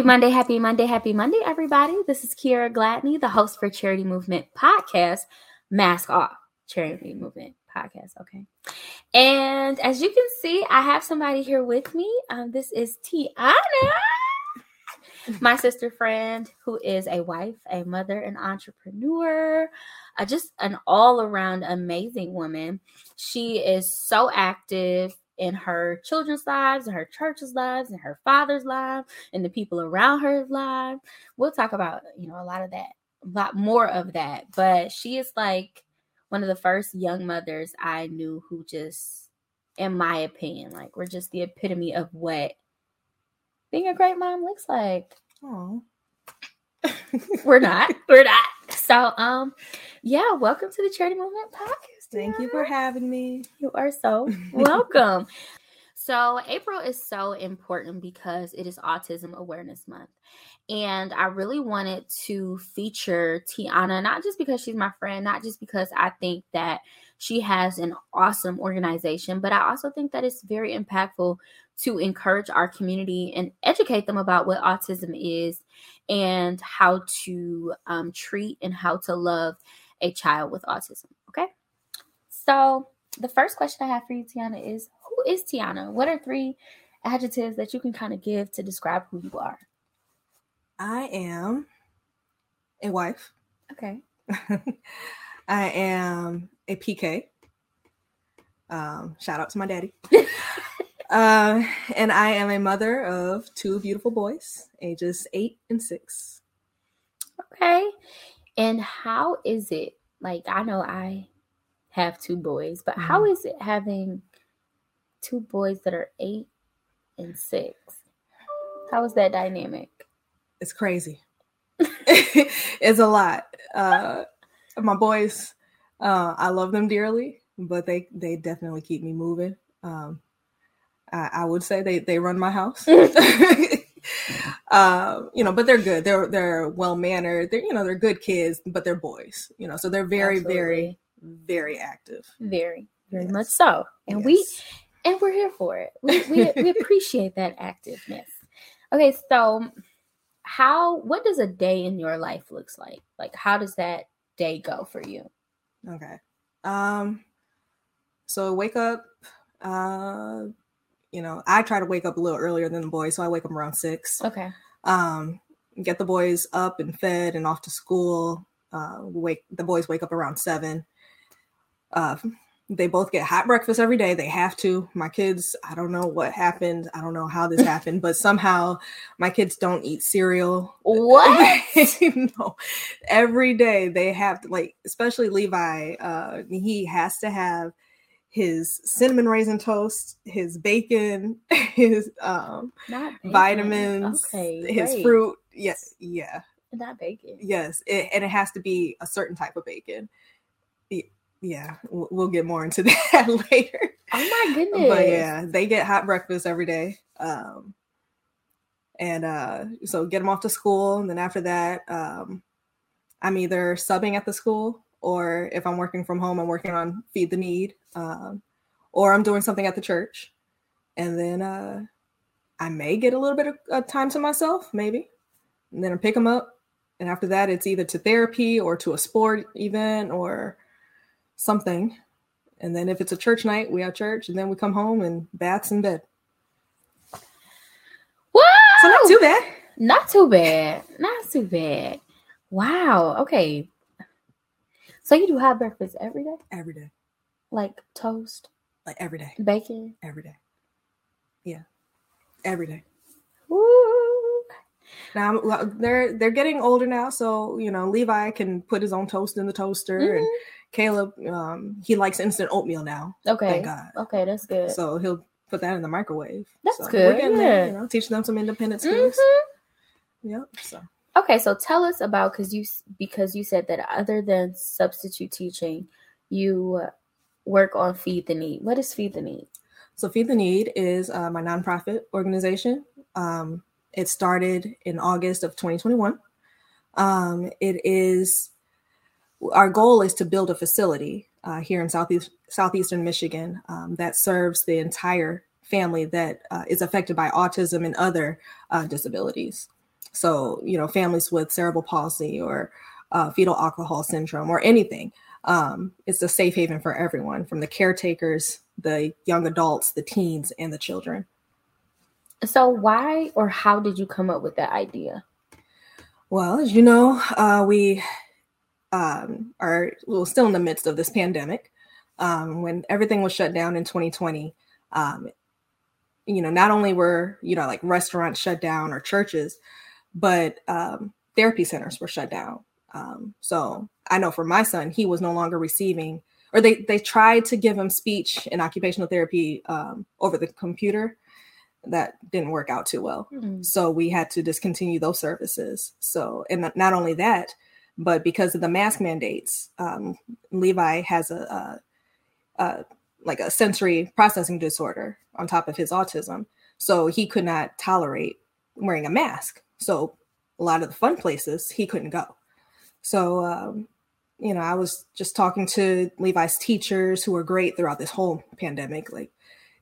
Happy Monday, happy Monday, happy Monday, everybody. This is Kiera Gladney, the host for Charity Movement Podcast, Mask Off Charity Movement Podcast. Okay. And as you can see, I have somebody here with me. Um, this is Tiana, my sister friend, who is a wife, a mother, an entrepreneur, uh, just an all around amazing woman. She is so active in her children's lives, in her church's lives, in her father's life, and the people around her life. We'll talk about, you know, a lot of that, a lot more of that. But she is like one of the first young mothers I knew who just, in my opinion, like we're just the epitome of what being a great mom looks like. Oh, we're not. We're not. So, um, yeah, welcome to the Charity Movement Podcast. Thank you for having me. You are so welcome. so, April is so important because it is Autism Awareness Month. And I really wanted to feature Tiana, not just because she's my friend, not just because I think that she has an awesome organization, but I also think that it's very impactful to encourage our community and educate them about what autism is and how to um, treat and how to love a child with autism. So, the first question I have for you, Tiana, is who is Tiana? What are three adjectives that you can kind of give to describe who you are? I am a wife. Okay. I am a PK. Um, shout out to my daddy. uh, and I am a mother of two beautiful boys, ages eight and six. Okay. And how is it? Like, I know I have two boys, but mm-hmm. how is it having two boys that are eight and six? How is that dynamic? It's crazy. it's a lot. Uh, my boys, uh, I love them dearly, but they they definitely keep me moving. Um, I, I would say they they run my house. uh, you know, but they're good. They're they're well mannered. They're you know they're good kids, but they're boys. You know, so they're very Absolutely. very very active. Very, very yes. much so. And yes. we and we're here for it. We, we, we appreciate that activeness. Okay, so how what does a day in your life looks like? Like how does that day go for you? Okay. Um so wake up uh you know, I try to wake up a little earlier than the boys, so I wake up around 6. Okay. Um get the boys up and fed and off to school. Uh wake the boys wake up around 7 uh, they both get hot breakfast every day. They have to. My kids, I don't know what happened. I don't know how this happened, but somehow my kids don't eat cereal. What? no. Every day they have to, like, especially Levi, uh, he has to have his cinnamon raisin toast, his bacon, his um, bacon. vitamins, okay, his great. fruit. Yes, yeah. Not bacon. Yes, it, and it has to be a certain type of bacon yeah, we'll get more into that later. Oh my goodness! But yeah, they get hot breakfast every day, um, and uh, so get them off to school, and then after that, um, I'm either subbing at the school, or if I'm working from home, I'm working on feed the need, um, or I'm doing something at the church, and then uh, I may get a little bit of uh, time to myself, maybe, and then I pick them up, and after that, it's either to therapy or to a sport event or something. And then if it's a church night, we have church, and then we come home and baths in bed. Whoa! So not too bad. Not too bad. Not too bad. Wow. Okay. So you do hot breakfast every day? Every day. Like toast? Like every day. Bacon? Every day. Yeah. Every day. Woo. Now they're they're getting older now, so you know Levi can put his own toast in the toaster, mm-hmm. and Caleb, um, he likes instant oatmeal now. Okay. Thank God. Okay, that's good. So he'll put that in the microwave. That's so good. We're getting yeah. There, you know, teach them some independent skills. Mm-hmm. Yep. So. Okay, so tell us about because you because you said that other than substitute teaching, you work on Feed the Need. What is Feed the Need? So Feed the Need is uh, my nonprofit organization. Um, it started in August of 2021. Um, it is our goal is to build a facility uh, here in southeast southeastern Michigan um, that serves the entire family that uh, is affected by autism and other uh, disabilities. so you know families with cerebral palsy or uh, fetal alcohol syndrome or anything um, it's a safe haven for everyone from the caretakers the young adults the teens and the children so why or how did you come up with that idea well as you know uh, we um, are well, still in the midst of this pandemic um, when everything was shut down in 2020 um, you know not only were you know like restaurants shut down or churches but um, therapy centers were shut down. Um, so i know for my son he was no longer receiving or they they tried to give him speech and occupational therapy um, over the computer. That didn't work out too well. Mm-hmm. so we had to discontinue those services. So and not only that but because of the mask mandates um, levi has a, a, a like a sensory processing disorder on top of his autism. So he could not tolerate wearing a mask. So a lot of the fun places he couldn't go. So, um, you know, I was just talking to Levi's teachers who were great throughout this whole pandemic. Like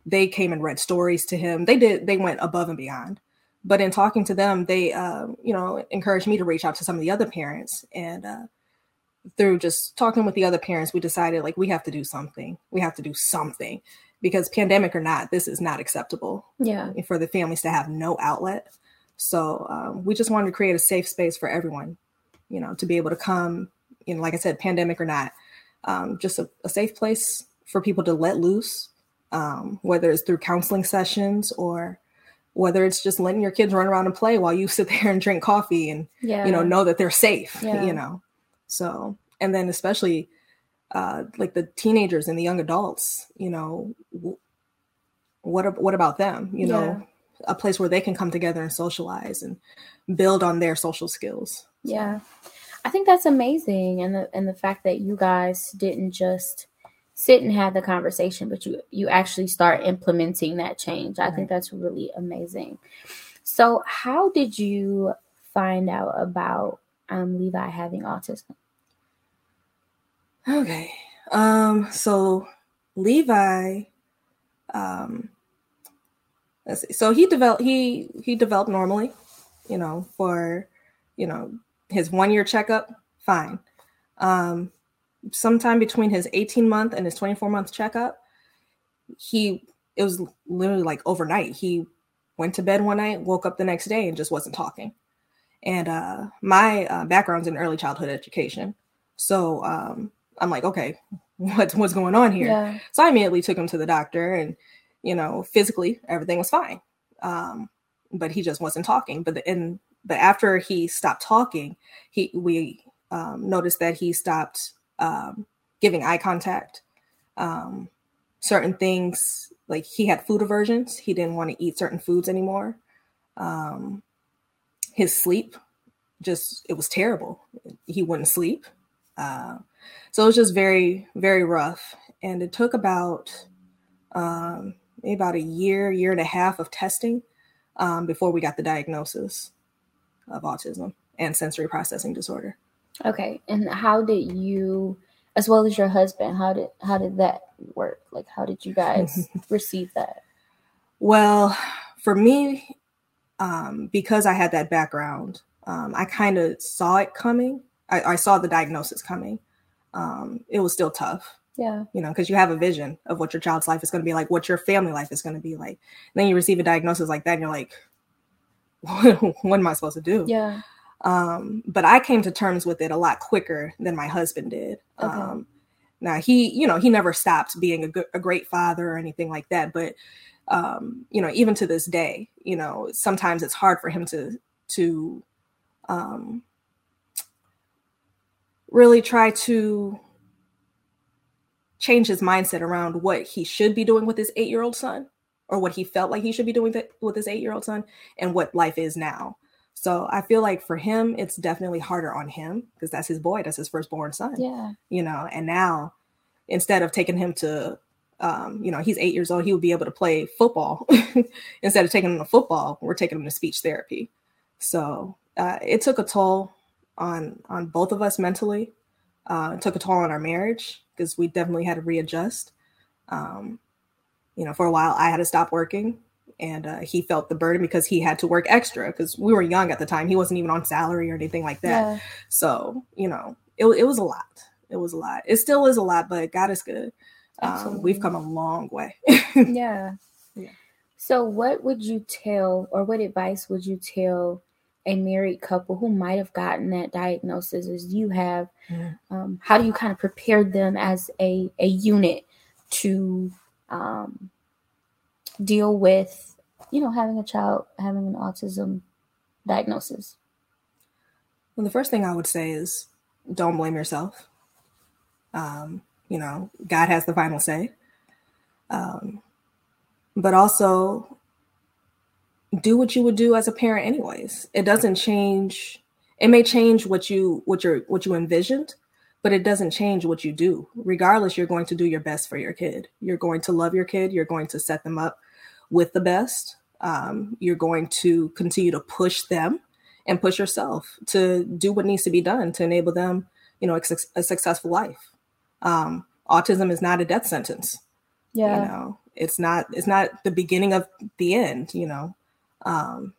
they came and read stories to him. They did, they went above and beyond. But in talking to them, they, uh, you know, encouraged me to reach out to some of the other parents. And uh, through just talking with the other parents, we decided like we have to do something. We have to do something because pandemic or not, this is not acceptable. Yeah, for the families to have no outlet. So um, we just wanted to create a safe space for everyone, you know, to be able to come. You know, like I said, pandemic or not, um, just a, a, safe place for people to let loose, um, whether it's through counseling sessions or whether it's just letting your kids run around and play while you sit there and drink coffee and yeah. you know know that they're safe. Yeah. You know, so, and then especially uh, like the teenagers and the young adults, you know, what what about them? You know, a place where they can come together and socialize and build on their social skills. Yeah, I think that's amazing, and the and the fact that you guys didn't just sit and have the conversation, but you you actually start implementing that change. I think that's really amazing. So, how did you find out about um, Levi having autism? Okay. Um, so Levi, um, let's see. So he developed he he developed normally, you know, for you know his one year checkup, fine. Um, sometime between his 18 month and his 24 month checkup, he it was literally like overnight. He went to bed one night, woke up the next day, and just wasn't talking. And uh, my uh, background's in early childhood education, so um, I'm like, okay, what's what's going on here? Yeah. So I immediately took him to the doctor, and you know, physically everything was fine, um, but he just wasn't talking. But the, and but after he stopped talking, he we um, noticed that he stopped um, giving eye contact. Um, certain things like he had food aversions; he didn't want to eat certain foods anymore. Um, his sleep just it was terrible. He wouldn't sleep. Uh, so it was just very, very rough. And it took about um, maybe about a year, year and a half of testing um, before we got the diagnosis of autism and sensory processing disorder. Okay. And how did you, as well as your husband, how did how did that work? Like, how did you guys receive that? Well, for me, um, because I had that background, um, I kind of saw it coming. I, I, saw the diagnosis coming. Um, it was still tough. Yeah. You know, because you have a vision of what your child's life is going to be like, what your family life is going to be like. And then you receive a diagnosis like that, and you're like, what, am I supposed to do? Yeah. Um, but I came to terms with it a lot quicker than my husband did. Okay. Um, now he, you know, he never stopped being a, good, a great father or anything like that. But um, you know, even to this day, you know, sometimes it's hard for him to to um, really try to change his mindset around what he should be doing with his eight year old son or what he felt like he should be doing with his eight year old son and what life is now. So I feel like for him, it's definitely harder on him because that's his boy, that's his firstborn son. Yeah. You know, and now instead of taking him to, um, you know, he's eight years old, he would be able to play football. instead of taking him to football, we're taking him to speech therapy. So uh, it took a toll on on both of us mentally. Uh, it took a toll on our marriage because we definitely had to readjust. Um, you know, for a while I had to stop working and uh, he felt the burden because he had to work extra because we were young at the time. He wasn't even on salary or anything like that. Yeah. So you know, it it was a lot. It was a lot. It still is a lot, but God is good. Um, we've come a long way. yeah. Yeah. So, what would you tell, or what advice would you tell a married couple who might have gotten that diagnosis as you have? Mm. Um, how do you kind of prepare them as a, a unit to um, deal with, you know, having a child having an autism diagnosis? Well, the first thing I would say is don't blame yourself. Um, you know, God has the final say. Um, but also do what you would do as a parent anyways. It doesn't change it may change what you what you what you envisioned, but it doesn't change what you do. Regardless, you're going to do your best for your kid. You're going to love your kid. You're going to set them up with the best. Um, you're going to continue to push them and push yourself to do what needs to be done to enable them, you know, a, a successful life. Um, autism is not a death sentence. Yeah. You know, it's not it's not the beginning of the end, you know. Um,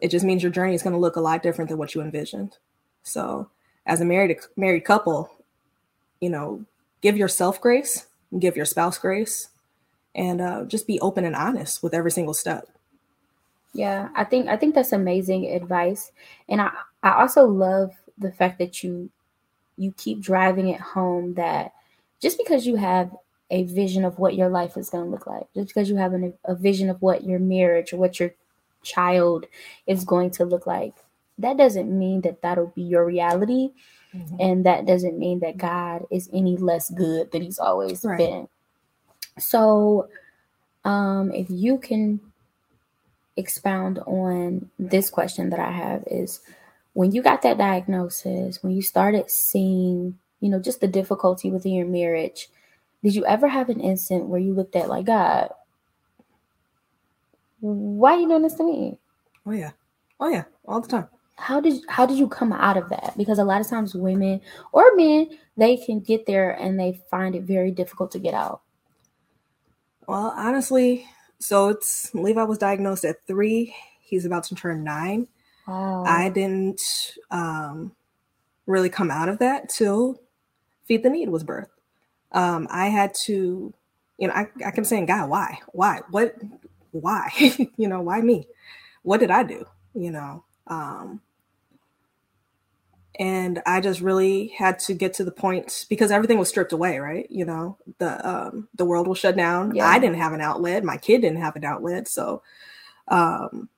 it just means your journey is going to look a lot different than what you envisioned. So as a married married couple, you know, give yourself grace, give your spouse grace, and uh, just be open and honest with every single step. Yeah, I think I think that's amazing advice, and I I also love the fact that you you keep driving it home that just because you have a vision of what your life is going to look like, just because you have an, a vision of what your marriage or what your child is going to look like, that doesn't mean that that'll be your reality. Mm-hmm. And that doesn't mean that God is any less good than he's always right. been. So, um, if you can expound on this question that I have is when you got that diagnosis, when you started seeing, you know, just the difficulty within your marriage, did you ever have an instant where you looked at like God, why are you doing this to me? Oh yeah. Oh yeah. All the time how did how did you come out of that because a lot of times women or men they can get there and they find it very difficult to get out well honestly so it's levi was diagnosed at three. He's about to turn nine. Wow. i didn't um, really come out of that till feed the need was birth. um, i had to you know I, I kept saying god why? Why? What? Why? You know why me? What did i do? You know um, and I just really had to get to the point because everything was stripped away, right? You know, the um, the world was shut down. Yeah. I didn't have an outlet. My kid didn't have an outlet. So, um,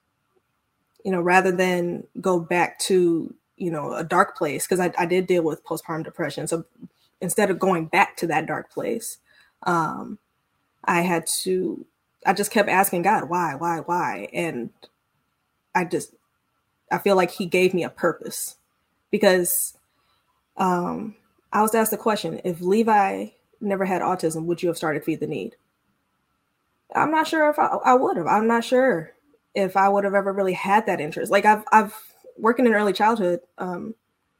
you know, rather than go back to you know a dark place because I, I did deal with postpartum depression. So instead of going back to that dark place, um, I had to. I just kept asking God, why, why, why, and I just I feel like He gave me a purpose because um, I was asked the question: If Levi never had autism, would you have started Feed the Need? I'm not sure if I, I would have. I'm not sure if I would have ever really had that interest. Like I've I've working in early childhood um,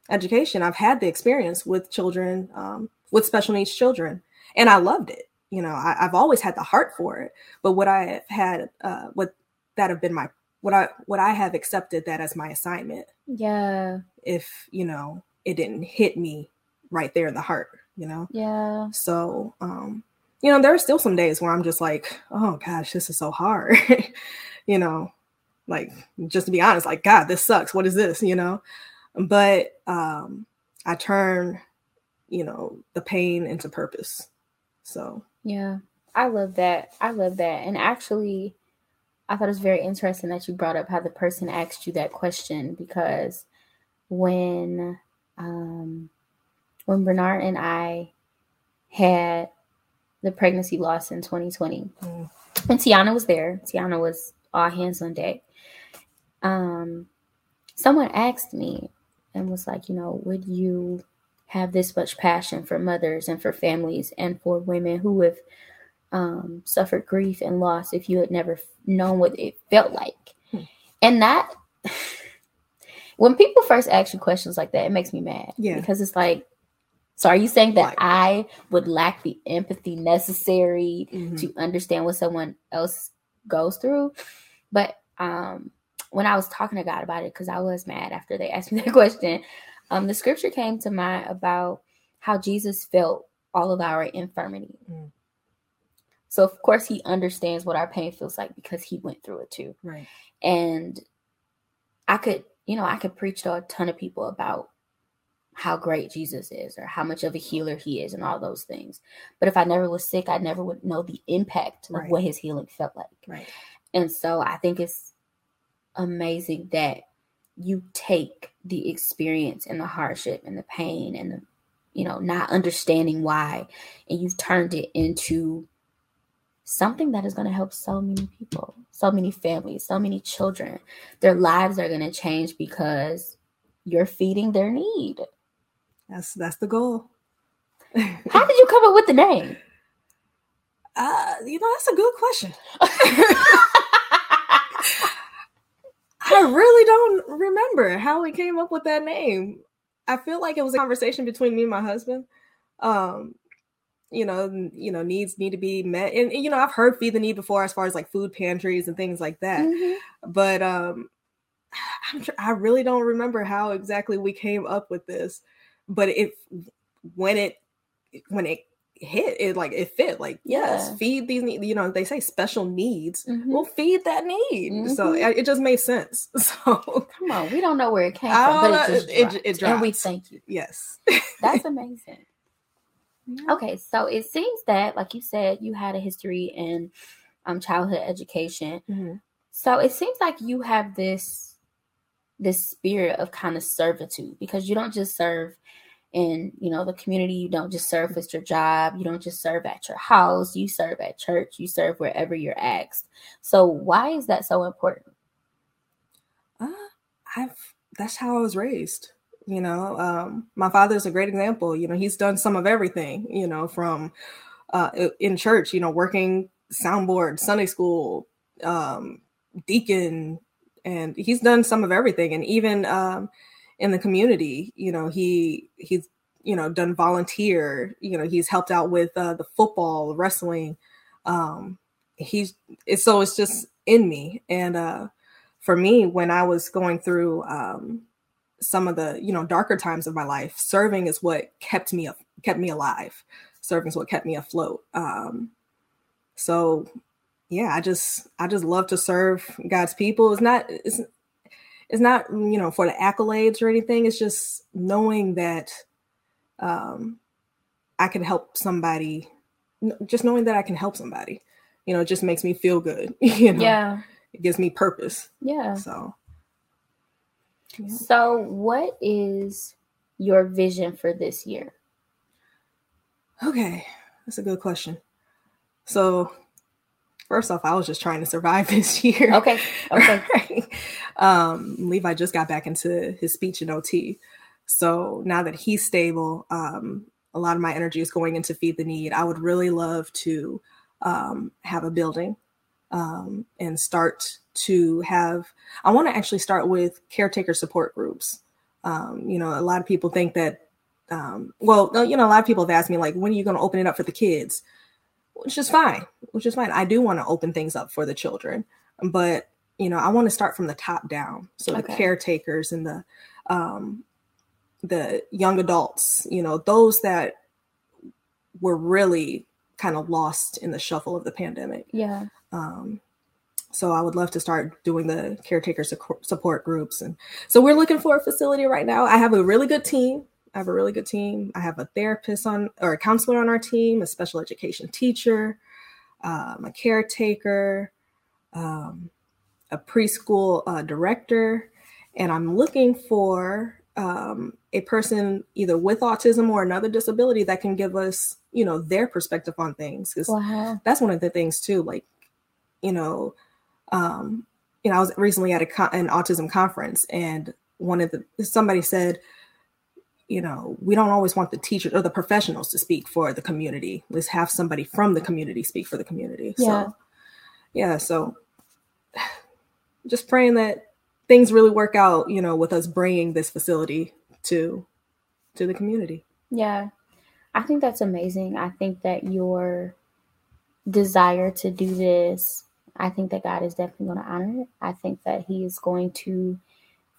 education. I've had the experience with children um, with special needs children, and I loved it. You know, I, have always had the heart for it. But what I have had, uh, that have been my what I what I have accepted that as my assignment. Yeah. If you know it didn't hit me right there in the heart you know? Yeah. So um you know there are still some days where i'm just like oh gosh this is so hard. You know like just to be honest like god this sucks. What is this? You know? But um i turn you know the pain into purpose. So. Yeah. I love that. I love that. And actually i thought it was very interesting that you brought up how the person asked you that question because when um, when Bernard and I had the pregnancy loss in 2020. Mm. And Tiana was there. Tiana was all hands on deck. Um, someone asked me and was like, you know, would you have this much passion for mothers and for families and for women who have um, suffered grief and loss if you had never known what it felt like? Mm. And that when people first ask you questions like that, it makes me mad. Yeah. Because it's like, so are you saying that I would lack the empathy necessary mm-hmm. to understand what someone else goes through. But um, when I was talking to God about it, because I was mad after they asked me that question, um, the scripture came to mind about how Jesus felt all of our infirmity. Mm. So of course he understands what our pain feels like because he went through it too. Right. And I could, you know, I could preach to a ton of people about how great Jesus is or how much of a healer he is and all those things. But if I never was sick, I never would know the impact right. of what his healing felt like. Right. And so I think it's amazing that you take the experience and the hardship and the pain and the you know not understanding why and you've turned it into something that is going to help so many people so many families so many children. Their lives are going to change because you're feeding their need. That's that's the goal. How did you come up with the name? Uh you know that's a good question. I really don't remember how we came up with that name. I feel like it was a conversation between me and my husband. Um, you know, you know, needs need to be met, and, and, you know, I've heard feed the need before, as far as like food pantries and things like that. Mm-hmm. But um, I'm, I really don't remember how exactly we came up with this. But if when it when it hit it like it fit like yeah. yes feed these need you know they say special needs mm-hmm. well feed that need mm-hmm. so it, it, just made sense so come on we don't know where it came from but it just it, it, it dropped. and we thank you yes that's amazing yeah. okay so it seems that like you said you had a history in um childhood education. Mm-hmm. so it seems like you have this this spirit of kind of servitude because you don't just serve in you know the community. You don't just serve with your job. You don't just serve at your house. You serve at church. You serve wherever you're asked. So why is that so important? Uh, i've that's how i was raised you know um, my father's a great example you know he's done some of everything you know from uh, in church you know working soundboard sunday school um, deacon and he's done some of everything and even um, in the community. You know, he he's you know done volunteer. You know, he's helped out with uh, the football, wrestling. Um, he's it's so it's just in me. And uh, for me, when I was going through um, some of the you know darker times of my life, serving is what kept me up, kept me alive. Serving is what kept me afloat. Um, so yeah, I just I just love to serve God's people. It's not it's it's not you know for the accolades or anything it's just knowing that um i can help somebody just knowing that i can help somebody you know it just makes me feel good you know yeah it gives me purpose yeah so yeah. so what is your vision for this year okay that's a good question so First off, I was just trying to survive this year. Okay. Okay. right? um, Levi just got back into his speech and OT. So now that he's stable, um, a lot of my energy is going into feed the need. I would really love to um, have a building um, and start to have. I want to actually start with caretaker support groups. Um, you know, a lot of people think that. Um, well, you know, a lot of people have asked me like, when are you going to open it up for the kids? which is fine, which is fine. I do want to open things up for the children, but you know, I want to start from the top down. So okay. the caretakers and the um, the young adults, you know, those that were really kind of lost in the shuffle of the pandemic. Yeah. Um, so I would love to start doing the caretaker support groups, and so we're looking for a facility right now. I have a really good team. I have a really good team. I have a therapist on or a counselor on our team, a special education teacher, um, a caretaker, um, a preschool uh, director, and I'm looking for um, a person either with autism or another disability that can give us, you know, their perspective on things. Because wow. that's one of the things too. Like, you know, um, you know, I was recently at a an autism conference, and one of the somebody said you know, we don't always want the teachers or the professionals to speak for the community. Let's have somebody from the community speak for the community. Yeah. So, yeah. So just praying that things really work out, you know, with us bringing this facility to to the community. Yeah. I think that's amazing. I think that your desire to do this I think that God is definitely going to honor it. I think that He is going to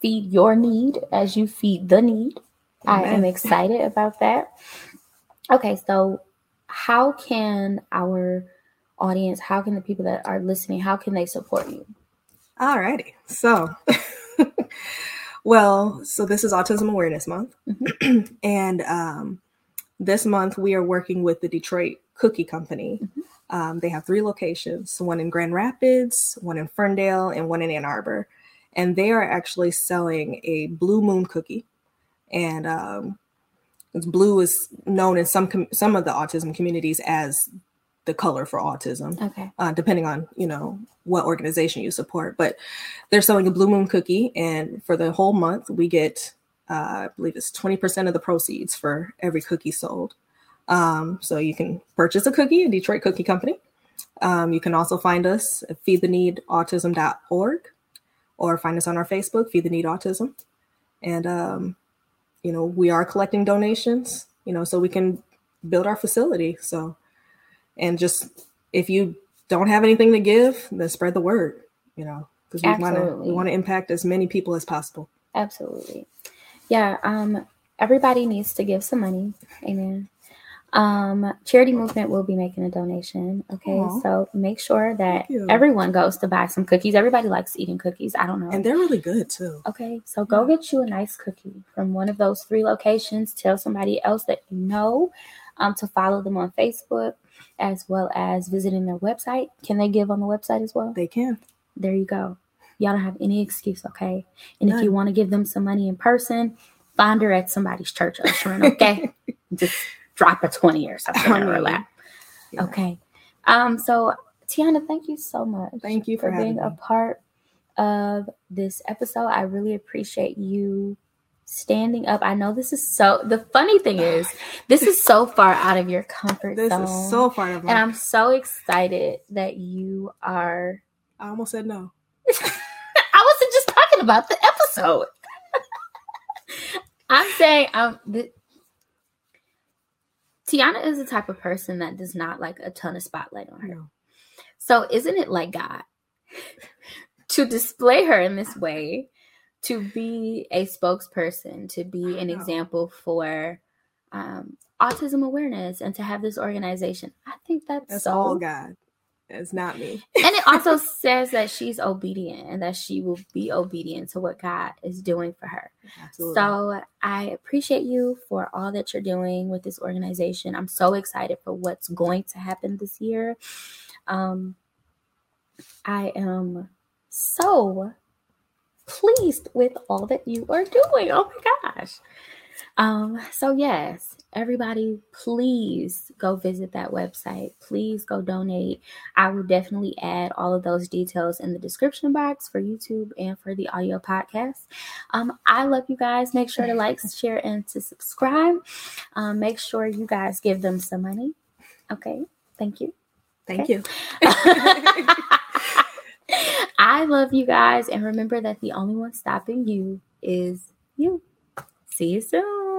feed your need as you feed the need. Amen. I am excited about that. Okay, so how can our audience, how can the people that are listening, how can they support you? Alrighty. So well, so this is Autism Awareness Month. Mm-hmm. and um, this month we are working with the Detroit Cookie Company. Mm-hmm. Um, they have three locations one in Grand Rapids, one in Ferndale, and one in Ann Arbor. And they are actually selling a Blue Moon cookie. And um, blue is known in some com- some of the autism communities as the color for autism. Okay. Uh, depending on you know what organization you support, but they're selling a Blue Moon cookie, and for the whole month we get, uh, I believe it's twenty percent of the proceeds for every cookie sold. Um, so you can purchase a cookie at Detroit Cookie Company. Um, you can also find us at feedtheneedautism.org or find us on our Facebook, Feed the Need Autism. And, um, you know, we are collecting donations, you know, so we can build our facility. So and just if you don't have anything to give, then spread the word, you know, because we want to we want to impact as many people as possible. Absolutely. Yeah, um everybody needs to give some money. Amen. Um, charity movement will be making a donation. Okay, Aww. so make sure that everyone goes to buy some cookies. Everybody likes eating cookies. I don't know, and they're really good too. Okay, so go yeah. get you a nice cookie from one of those three locations. Tell somebody else that you know um, to follow them on Facebook as well as visiting their website. Can they give on the website as well? They can. There you go. Y'all don't have any excuse, okay? And None. if you want to give them some money in person, find her at somebody's church ushering, okay? Just drop a 20 or something in her lap. Yeah. Okay. Um, so Tiana, thank you so much. Thank you for, for being me. a part of this episode. I really appreciate you standing up. I know this is so the funny thing is this is so far out of your comfort this zone. This is so far out. And I'm so excited that you are I almost said no. I wasn't just talking about the episode. I'm saying um the, Tiana is the type of person that does not like a ton of spotlight on her. No. So isn't it like God to display her in this way to be a spokesperson, to be an example for um, autism awareness, and to have this organization. I think that's, that's so, all God. It's not me. and it also says that she's obedient and that she will be obedient to what God is doing for her. Absolutely. So I appreciate you for all that you're doing with this organization. I'm so excited for what's going to happen this year. Um, I am so pleased with all that you are doing. Oh my gosh. Um, so yes, everybody, please go visit that website. Please go donate. I will definitely add all of those details in the description box for YouTube and for the audio podcast. Um, I love you guys. Make sure to like, share, and to subscribe. Um, make sure you guys give them some money. Okay. Thank you. Thank okay. you. I love you guys. And remember that the only one stopping you is you. See you soon.